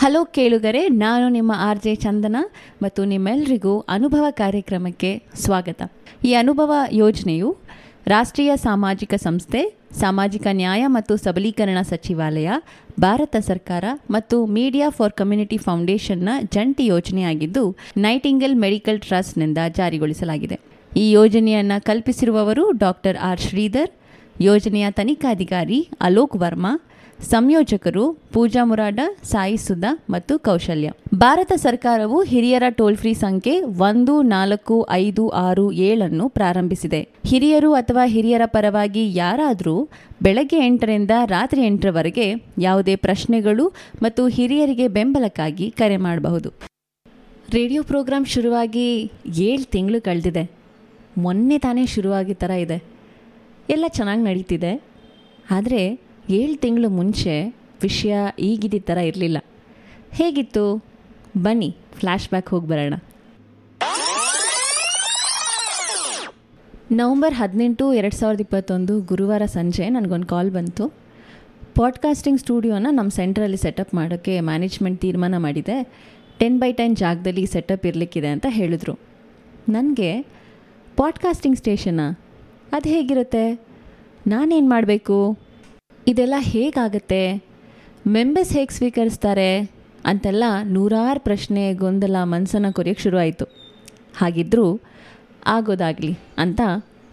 Hello ಕೇಳುಗರೆ, ನಾನು ನಿಮ್ಮ ಆರ್ ಜೆ ಚಂದನ ಮತ್ತು ನಿಮ್ಮೆಲ್ಲರಿಗೂ ಅನುಭವ ಕಾರ್ಯಕ್ರಮಕ್ಕೆ ಸ್ವಾಗತ. ಈ ಅನುಭವ ಯೋಜನೆಯು ರಾಷ್ಟ್ರೀಯ ಸಾಮಾಜಿಕ ಸಂಸ್ಥೆ, ಸಾಮಾಜಿಕ ನ್ಯಾಯ ಮತ್ತು ಸಬಲೀಕರಣ ಸಚಿವಾಲಯ, ಭಾರತ ಸರ್ಕಾರ ಮತ್ತು ಮೀಡಿಯಾ ಫಾರ್ ಕಮ್ಯುನಿಟಿ ಫೌಂಡೇಶನ್ನ ಜಂಟಿ ಯೋಜನೆಯಾಗಿದ್ದು ನೈಟಿಂಗಲ್ ಮೆಡಿಕಲ್ ಟ್ರಸ್ಟ್ನಿಂದ ಜಾರಿಗೊಳಿಸಲಾಗಿದೆ. ಈ ಯೋಜನೆಯನ್ನು ಕಲ್ಪಿಸಿರುವವರು ಡಾಕ್ಟರ್ ಆರ್ ಶ್ರೀಧರ್, ಯೋಜನೆಯ ತನಿಖಾಧಿಕಾರಿ ಅಲೋಕ್ ವರ್ಮಾ ಸಂಯೋಜಕರು ಪೂಜಾ ಮುರಾಡ, ಸಾಯಿ ಸುಧಾ ಮತ್ತು ಕೌಶಲ್ಯ. ಭಾರತ ಸರ್ಕಾರವು ಹಿರಿಯರ ಟೋಲ್ ಫ್ರೀ ಸಂಖ್ಯೆ ಒಂದು, ನಾಲ್ಕು, ಐದು, ಆರು, ಏಳನ್ನು ಪ್ರಾರಂಭಿಸಿದೆ. ಹಿರಿಯರು ಅಥವಾ ಹಿರಿಯರ ಪರವಾಗಿ ಯಾರಾದರೂ ಬೆಳಗ್ಗೆ ಎಂಟರಿಂದ ರಾತ್ರಿ ಎಂಟರವರೆಗೆ ಯಾವುದೇ ಪ್ರಶ್ನೆಗಳು ಮತ್ತು ಹಿರಿಯರಿಗೆ ಬೆಂಬಲಕ್ಕಾಗಿ ಕರೆ ಮಾಡಬಹುದು. ರೇಡಿಯೋ ಪ್ರೋಗ್ರಾಮ್ ಶುರುವಾಗಿ ಏಳು ತಿಂಗಳು ಕಳೆದಿದೆ. ಮೊನ್ನೆ ತಾನೇ ಶುರುವಾಗಿ ಥರ ಇದೆ. ಎಲ್ಲ ಚೆನ್ನಾಗಿ ನಡೀತಿದೆ. ಆದರೆ ಏಳು ತಿಂಗಳು ಮುಂಚೆ ವಿಷಯ ಈಗಿದ್ದ ಥರ ಇರಲಿಲ್ಲ. ಹೇಗಿತ್ತು? ಬನ್ನಿ ಫ್ಲ್ಯಾಶ್ ಬ್ಯಾಕ್ ಹೋಗಿ ಬರೋಣ. ನವಂಬರ್ ಹದಿನೆಂಟು ಎರಡು ಸಾವಿರದ ಇಪ್ಪತ್ತೊಂದು ಗುರುವಾರ ಸಂಜೆ ನನಗೊಂದು ಕಾಲ್ ಬಂತು. ಪಾಡ್ಕಾಸ್ಟಿಂಗ್ ಸ್ಟುಡಿಯೋನ ನಮ್ಮ ಸೆಂಟ್ರಲ್ಲಿ ಸೆಟಪ್ ಮಾಡೋಕ್ಕೆ ಮ್ಯಾನೇಜ್ಮೆಂಟ್ ತೀರ್ಮಾನ ಮಾಡಿದೆ. ಟೆನ್ ಬೈ ಟೆನ್ ಜಾಗದಲ್ಲಿ ಸೆಟಪ್ ಇರಲಿಕ್ಕಿದೆ ಅಂತ ಹೇಳಿದ್ರು. ನನಗೆ ಪಾಡ್ಕಾಸ್ಟಿಂಗ್ ಸ್ಟೇಷನಾ ಅದು ಹೇಗಿರುತ್ತೆ? ನಾನೇನು ಮಾಡಬೇಕು? ಇದೆಲ್ಲ ಹೇಗಾಗತ್ತೆ? ಮೆಂಬರ್ಸ್ ಹೇಗೆ ಸ್ವೀಕರಿಸ್ತಾರೆ? ಅಂತೆಲ್ಲ ನೂರಾರು ಪ್ರಶ್ನೆ ಗೊಂದಲ ಮನಸ್ಸನ್ನು ಶುರು ಶುರುವಾಯಿತು. ಹಾಗಿದ್ದರೂ ಆಗೋದಾಗಲಿ ಅಂತ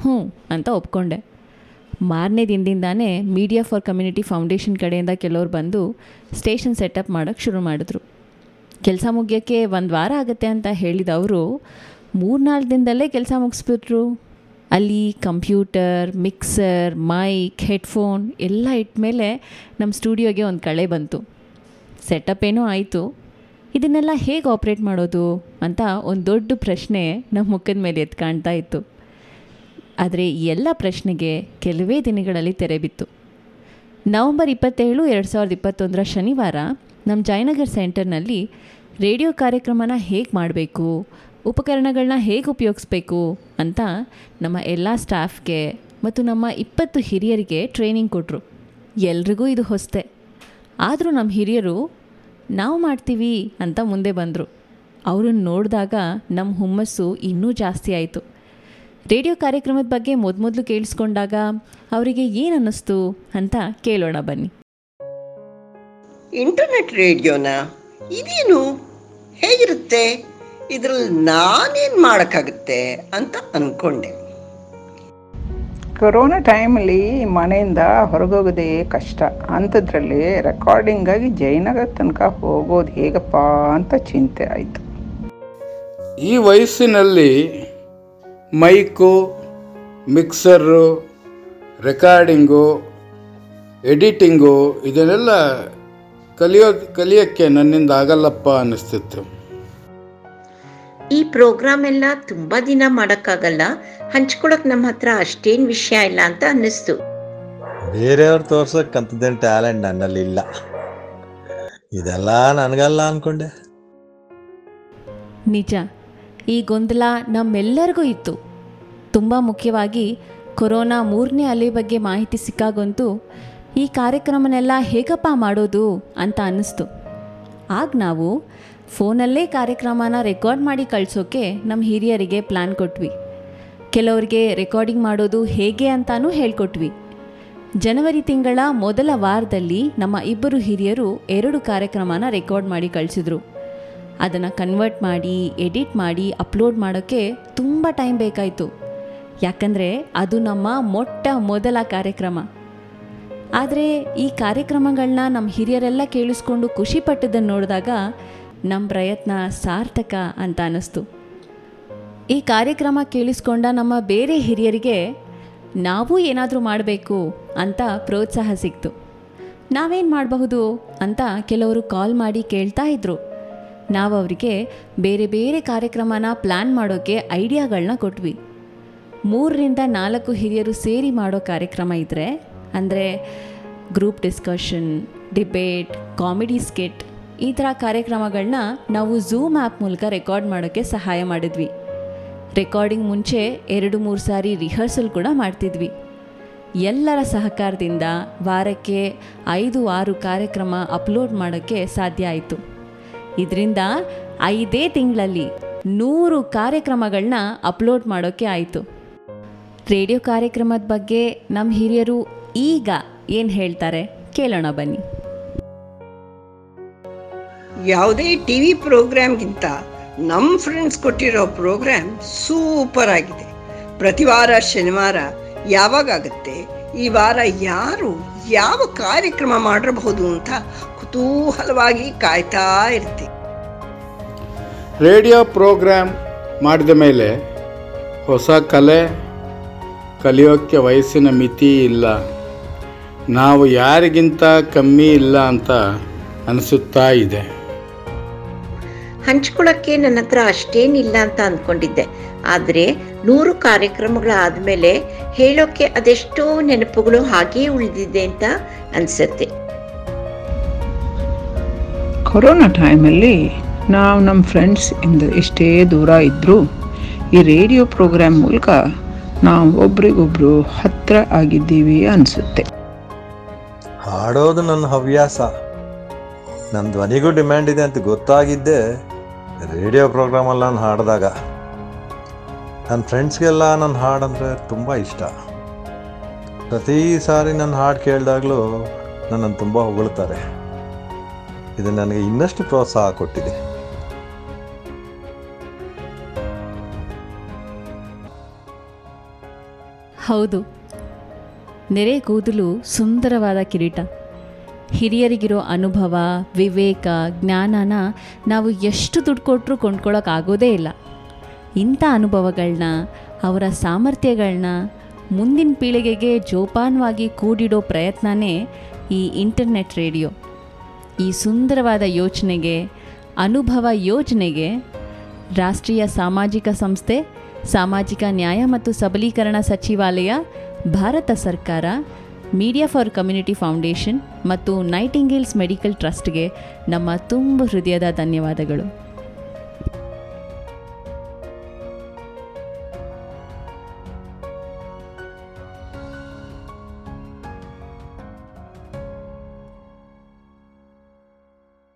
ಹ್ಞೂ ಅಂತ ಒಪ್ಕೊಂಡೆ. ಮಾರನೇ ದಿನದಿಂದಾನೇ ಮೀಡಿಯಾ ಫಾರ್ ಕಮ್ಯುನಿಟಿ ಫೌಂಡೇಶನ್ ಕಡೆಯಿಂದ ಕೆಲವ್ರು ಬಂದು ಸ್ಟೇಷನ್ ಸೆಟಪ್ ಮಾಡೋಕ್ಕೆ ಶುರು ಮಾಡಿದ್ರು. ಕೆಲಸ ಮುಗಿಯೋಕ್ಕೆ ಒಂದು ವಾರ ಆಗುತ್ತೆ ಅಂತ ಹೇಳಿದವರು ಮೂರ್ನಾಲ್ಕು ದಿನದಲ್ಲೇ ಕೆಲಸ ಮುಗಿಸ್ಬಿಟ್ರು. ಅಲ್ಲಿ ಕಂಪ್ಯೂಟರ್, ಮಿಕ್ಸರ್, ಮೈಕ್, ಹೆಡ್ಫೋನ್ ಎಲ್ಲ ಇಟ್ಮೇಲೆ ನಮ್ಮ ಸ್ಟುಡಿಯೋಗೆ ಒಂದು ಕಳೆ ಬಂತು. ಸೆಟಪ್ ಏನೋ ಆಯಿತು. ಇದನ್ನೆಲ್ಲ ಹೇಗೆ ಆಪ್ರೇಟ್ ಮಾಡೋದು ಅಂತ ಒಂದು ದೊಡ್ಡ ಪ್ರಶ್ನೆ ನಮ್ಮ ಮುಖದ ಮೇಲೆ ಎದ್ದು ಕಾಣ್ತಾ ಇತ್ತು. ಆದರೆ ಈ ಎಲ್ಲ ಪ್ರಶ್ನೆಗೆ ಕೆಲವೇ ದಿನಗಳಲ್ಲಿ ತೆರೆ ಬಿತ್ತು. ನವಂಬರ್ ಇಪ್ಪತ್ತೇಳು ಎರಡು ಸಾವಿರದ ಇಪ್ಪತ್ತೊಂದರ ಶನಿವಾರ ನಮ್ಮ ಜಯನಗರ್ ಸೆಂಟರ್ನಲ್ಲಿ ರೇಡಿಯೋ ಕಾರ್ಯಕ್ರಮನ ಹೇಗೆ ಮಾಡಬೇಕು ಉಪಕರಣಗಳನ್ನ ಹೇಗೆ ಉಪಯೋಗಿಸ್ಬೇಕು ಅಂತ ನಮ್ಮ ಎಲ್ಲ ಸ್ಟಾಫ್ಗೆ ಮತ್ತು ನಮ್ಮ ಇಪ್ಪತ್ತು ಹಿರಿಯರಿಗೆ ಟ್ರೈನಿಂಗ್ ಕೊಟ್ಟರು ಎಲ್ರಿಗೂ ಇದು ಹೊಸ್ತೆ. ಆದರೂ ನಮ್ಮ ಹಿರಿಯರು, ನಾವು ಮಾಡ್ತೀವಿ ಅಂತ ಮುಂದೆ ಬಂದರು. ಅವರನ್ನು ನೋಡಿದಾಗ ನಮ್ಮ ಹುಮ್ಮಸ್ಸು ಇನ್ನೂ ಜಾಸ್ತಿ ಆಯಿತು. ರೇಡಿಯೋ ಕಾರ್ಯಕ್ರಮದ ಬಗ್ಗೆ ಮೊದಮೊದಲು ಕೇಳಿಸ್ಕೊಂಡಾಗ ಅವರಿಗೆ ಏನು ಅನ್ನಿಸ್ತು ಅಂತ ಕೇಳೋಣ ಬನ್ನಿ. ಇಂಟರ್ನೆಟ್ ರೇಡಿಯೋನ ಇದೇನು? ಹೇಗಿರುತ್ತೆ? ಇದರಲ್ಲಿ ನಾನೇನು ಮಾಡೋಕ್ಕಾಗುತ್ತೆ ಅಂತ ಅಂದ್ಕೊಂಡೆ ಕೊರೋನಾ ಟೈಮಲ್ಲಿ ಮನೆಯಿಂದ ಹೊರಗೋಗೋದೇ ಕಷ್ಟ. ಅಂಥದ್ರಲ್ಲಿ ರೆಕಾರ್ಡಿಂಗಾಗಿ ಜಯನಗರ ತನಕ ಹೋಗೋದು ಹೇಗಪ್ಪ ಅಂತ ಚಿಂತೆ ಆಯಿತು. ಈ ವಯಸ್ಸಿನಲ್ಲಿ ಮೈಕು ಮಿಕ್ಸರು ರೆಕಾರ್ಡಿಂಗು ಎಡಿಟಿಂಗು ಇದನ್ನೆಲ್ಲ ಕಲಿಯೋ ಕಲಿಯೋಕ್ಕೆ ನನ್ನಿಂದ ಆಗಲ್ಲಪ್ಪ ಅನ್ನಿಸ್ತಿತ್ತು. ಈ ಪ್ರೋಗ್ರಾಮ್ ಎಲ್ಲ ತುಂಬಾ ದಿನ ಮಾಡಕ್ಕಾಗಲ್ಲ. ಹಂಚ್ಕೊಳಕ್ ನಮ್ಮ ಹತ್ರ ಅಷ್ಟೇನ್ ವಿಷಯ ಇಲ್ಲ ಅಂತ ಅನ್ನಿಸ್ತು. ಬೇರೆಯವ್ರು ತೋರ್ಸಕ್ ಅಂತದೇನು ಟ್ಯಾಲೆಂಟ್ ನನ್ನಲ್ಲಿ ಇಲ್ಲ. ಇದೆಲ್ಲ ನನಗಲ್ಲ ಅನ್ಕೊಂಡೆ. ನಿಜ ಈ ಗೊಂದಲ ನಮ್ಮೆಲ್ಲರಿಗೂ ಇತ್ತು. ತುಂಬ ಮುಖ್ಯವಾಗಿ ಕೊರೋನಾ ಮೂರನೇ ಅಲೆ ಬಗ್ಗೆ ಮಾಹಿತಿ ಸಿಕ್ಕಾಗಂತೂ ಈ ಕಾರ್ಯಕ್ರಮನೆಲ್ಲ ಹೇಗಪ್ಪ ಮಾಡೋದು ಅಂತ ಅನ್ನಿಸ್ತು. ಆಗ ನಾವು ಫೋನಲ್ಲೇ ಕಾರ್ಯಕ್ರಮನ ರೆಕಾರ್ಡ್ ಮಾಡಿ ಕಳಿಸೋಕೆ ನಮ್ಮ ಹಿರಿಯರಿಗೆ ಪ್ಲ್ಯಾನ್ ಕೊಟ್ವಿ. ಕೆಲವರಿಗೆ ರೆಕಾರ್ಡಿಂಗ್ ಮಾಡೋದು ಹೇಗೆ ಅಂತಾನೂ ಹೇಳ್ಕೊಟ್ವಿ. ಜನವರಿ ತಿಂಗಳ ಮೊದಲ ವಾರದಲ್ಲಿ ನಮ್ಮ ಇಬ್ಬರು ಹಿರಿಯರು ಎರಡು ಕಾರ್ಯಕ್ರಮನ ರೆಕಾರ್ಡ್ ಮಾಡಿ ಕಳಿಸಿದ್ರು. ಅದನ್ನು ಕನ್ವರ್ಟ್ ಮಾಡಿ ಎಡಿಟ್ ಮಾಡಿ ಅಪ್ಲೋಡ್ ಮಾಡೋಕ್ಕೆ ತುಂಬ ಟೈಮ್ ಬೇಕಾಯಿತು. ಯಾಕಂದರೆ ಅದು ನಮ್ಮ ಮೊಟ್ಟ ಮೊದಲ ಕಾರ್ಯಕ್ರಮ. ಆದರೆ ಈ ಕಾರ್ಯಕ್ರಮಗಳನ್ನ ನಮ್ಮ ಹಿರಿಯರೆಲ್ಲ ಕೇಳಿಸ್ಕೊಂಡು ಖುಷಿ ಪಟ್ಟದನ್ನು ನೋಡಿದಾಗ ನಮ್ಮ ಪ್ರಯತ್ನ ಸಾರ್ಥಕ ಅಂತ ಅನ್ನಿಸ್ತು. ಈ ಕಾರ್ಯಕ್ರಮ ಕೇಳಿಸ್ಕೊಂಡ ನಮ್ಮ ಬೇರೆ ಹಿರಿಯರಿಗೆ, ನಾವು ಏನಾದರೂ ಮಾಡಬೇಕು ಅಂತ ಪ್ರೋತ್ಸಾಹ ಸಿಕ್ತು. ನಾವೇನು ಮಾಡಬಹುದು ಅಂತ ಕೆಲವರು ಕಾಲ್ ಮಾಡಿ ಕೇಳ್ತಾ ಇದ್ರು. ನಾವು ಅವರಿಗೆ ಬೇರೆ ಬೇರೆ ಕಾರ್ಯಕ್ರಮನ ಪ್ಲ್ಯಾನ್ ಮಾಡೋಕ್ಕೆ ಐಡಿಯಾಗಳನ್ನ ಕೊಟ್ವಿ. ಮೂರರಿಂದ ನಾಲ್ಕು ಹಿರಿಯರು ಸೇರಿ ಮಾಡೋ ಕಾರ್ಯಕ್ರಮ ಇದ್ದರೆ ಅಂದರೆ group discussion, debate, comedy skit ಈ ಥರ ಕಾರ್ಯಕ್ರಮಗಳನ್ನ ನಾವು ಝೂಮ್ ಆ್ಯಪ್ ಮೂಲಕ ರೆಕಾರ್ಡ್ ಮಾಡೋಕ್ಕೆ ಸಹಾಯ ಮಾಡಿದ್ವಿ. ರೆಕಾರ್ಡಿಂಗ್ ಮುಂಚೆ ಎರಡು ಮೂರು ಸಾರಿ ರಿಹರ್ಸಲ್ ಕೂಡ ಮಾಡ್ತಿದ್ವಿ. ಎಲ್ಲರ ಸಹಕಾರದಿಂದ ವಾರಕ್ಕೆ ಐದು ಆರು ಕಾರ್ಯಕ್ರಮ ಅಪ್ಲೋಡ್ ಮಾಡೋಕ್ಕೆ ಸಾಧ್ಯ ಆಯಿತು. ಇದರಿಂದ ಐದೇ ತಿಂಗಳಲ್ಲಿ ನೂರು ಕಾರ್ಯಕ್ರಮಗಳನ್ನ ಅಪ್ಲೋಡ್ ಮಾಡೋಕ್ಕೆ ಆಯಿತು. ರೇಡಿಯೋ ಕಾರ್ಯಕ್ರಮದ ಬಗ್ಗೆ ನಮ್ಮ ಹಿರಿಯರು ಈಗ ಏನು ಹೇಳ್ತಾರೆ ಕೇಳೋಣ ಬನ್ನಿ. ಯಾವುದೇ ಟಿ ವಿ ಪ್ರೋಗ್ರಾಮ್ಗಿಂತ ನಮ್ಮ ಫ್ರೆಂಡ್ಸ್ ಕೊಟ್ಟಿರೋ ಪ್ರೋಗ್ರಾಮ್ ಸೂಪರ್ ಆಗಿದೆ. ಪ್ರತಿ ವಾರ ಶನಿವಾರ ಯಾವಾಗುತ್ತೆ ಈ ವಾರ ಯಾರು ಯಾವ ಕಾರ್ಯಕ್ರಮ ಮಾಡಿರಬಹುದು ಅಂತ ಕುತೂಹಲವಾಗಿ ಕಾಯ್ತಾ ಇರ್ತೀವಿ ರೇಡಿಯೋ ಪ್ರೋಗ್ರಾಮ್ ಮಾಡಿದ ಮೇಲೆ ಹೊಸ ಕಲೆ ಕಲಿಯೋಕ್ಕೆ ವಯಸ್ಸಿನ ಮಿತಿ ಇಲ್ಲ. ನಾವು ಯಾರಿಗಿಂತ ಕಮ್ಮಿ ಇಲ್ಲ ಅಂತ ಅನಿಸುತ್ತಾ ಇದೆ. ಹಂಚ್ಕೊಳ್ಳೋಕ್ಕೆ ನನ್ನ ಹತ್ರ ಅಷ್ಟೇನಿಲ್ಲ ಅಂತ ಅಂದ್ಕೊಂಡಿದ್ದೆ. ಆದರೆ ನೂರು ಕಾರ್ಯಕ್ರಮಗಳಾದಮೇಲೆ ಹೇಳೋಕ್ಕೆ ಅದೆಷ್ಟೋ ನೆನಪುಗಳು ಹಾಗೇ ಉಳಿದಿದೆ ಅಂತ ಅನಿಸುತ್ತೆ. ಕೊರೋನಾ ಟೈಮಲ್ಲಿ ನಾವು ನಮ್ಮ ಫ್ರೆಂಡ್ಸ್ ಇಂದ ಎಷ್ಟೇ ದೂರ ಇದ್ದರೂ ಈ ರೇಡಿಯೋ ಪ್ರೋಗ್ರಾಮ್ ಮೂಲಕ ನಾವು ಒಬ್ರಿಗೊಬ್ರು ಹತ್ರ ಆಗಿದ್ದೀವಿ ಅನಿಸುತ್ತೆ. ಹಾಡೋದು ನನ್ನ ಹವ್ಯಾಸ. ನನ್ನ ಧ್ವನಿಗೂ ಡಿಮ್ಯಾಂಡ್ ಇದೆ ಅಂತ ಗೊತ್ತಾಗಿದ್ದೆ ರೇಡಿಯೋ ಪ್ರೋಗ್ರಾಮಲ್ಲಿ ನಾನು ಹಾಡಿದಾಗ. ನನ್ನ ಫ್ರೆಂಡ್ಸ್ಗೆಲ್ಲ ನನ್ನ ಹಾಡಂದರೆ ತುಂಬ ಇಷ್ಟ. ಪ್ರತಿ ಸಾರಿ ನನ್ನ ಹಾಡು ಕೇಳಿದಾಗಲೂ ನನ್ನನ್ನು ತುಂಬ ಹೊಗಳ್ತಾರೆ. ಇದು ನನಗೆ ಇನ್ನಷ್ಟು ಪ್ರೋತ್ಸಾಹ ಕೊಟ್ಟಿದೆ. ಹೌದು. ನೆರೆ ಕೂದಲು ಸುಂದರವಾದ ಕಿರೀಟ. ಹಿರಿಯರಿಗಿರೋ ಅನುಭವ, ವಿವೇಕ, ಜ್ಞಾನನ ನಾವು ಎಷ್ಟು ದುಡ್ಡು ಕೊಟ್ಟರು ಕೊಂಡ್ಕೊಳ್ಳೋಕ್ಕಾಗೋದೇ ಇಲ್ಲ. ಇಂಥ ಅನುಭವಗಳನ್ನ ಅವರ ಸಾಮರ್ಥ್ಯಗಳನ್ನ ಮುಂದಿನ ಪೀಳಿಗೆಗೆ ಜೋಪಾನವಾಗಿ ಕೂಡಿಡೋ ಪ್ರಯತ್ನನೇ ಈ ಇಂಟರ್ನೆಟ್ ರೇಡಿಯೋ. ಈ ಸುಂದರವಾದ ಯೋಚನೆಗೆ, ಅನುಭವ ಯೋಜನೆಗೆ ರಾಷ್ಟ್ರೀಯ ಸಾಮಾಜಿಕ ಸಂಸ್ಥೆ, ಸಾಮಾಜಿಕ ನ್ಯಾಯ ಮತ್ತು ಸಬಲೀಕರಣ ಸಚಿವಾಲಯ, ಭಾರತ ಸರ್ಕಾರ ಮೀಡಿಯಾ ಫಾರ್ ಕಮ್ಯುನಿಟಿ ಫೌಂಡೇಶನ್ ಮತ್ತು ನೈಟಿಂಗೇಲ್ಸ್ ಮೆಡಿಕಲ್ ಟ್ರಸ್ಟ್ಗೆ ನಮ್ಮ ತುಂಬ ಹೃದಯದ ಧನ್ಯವಾದಗಳು.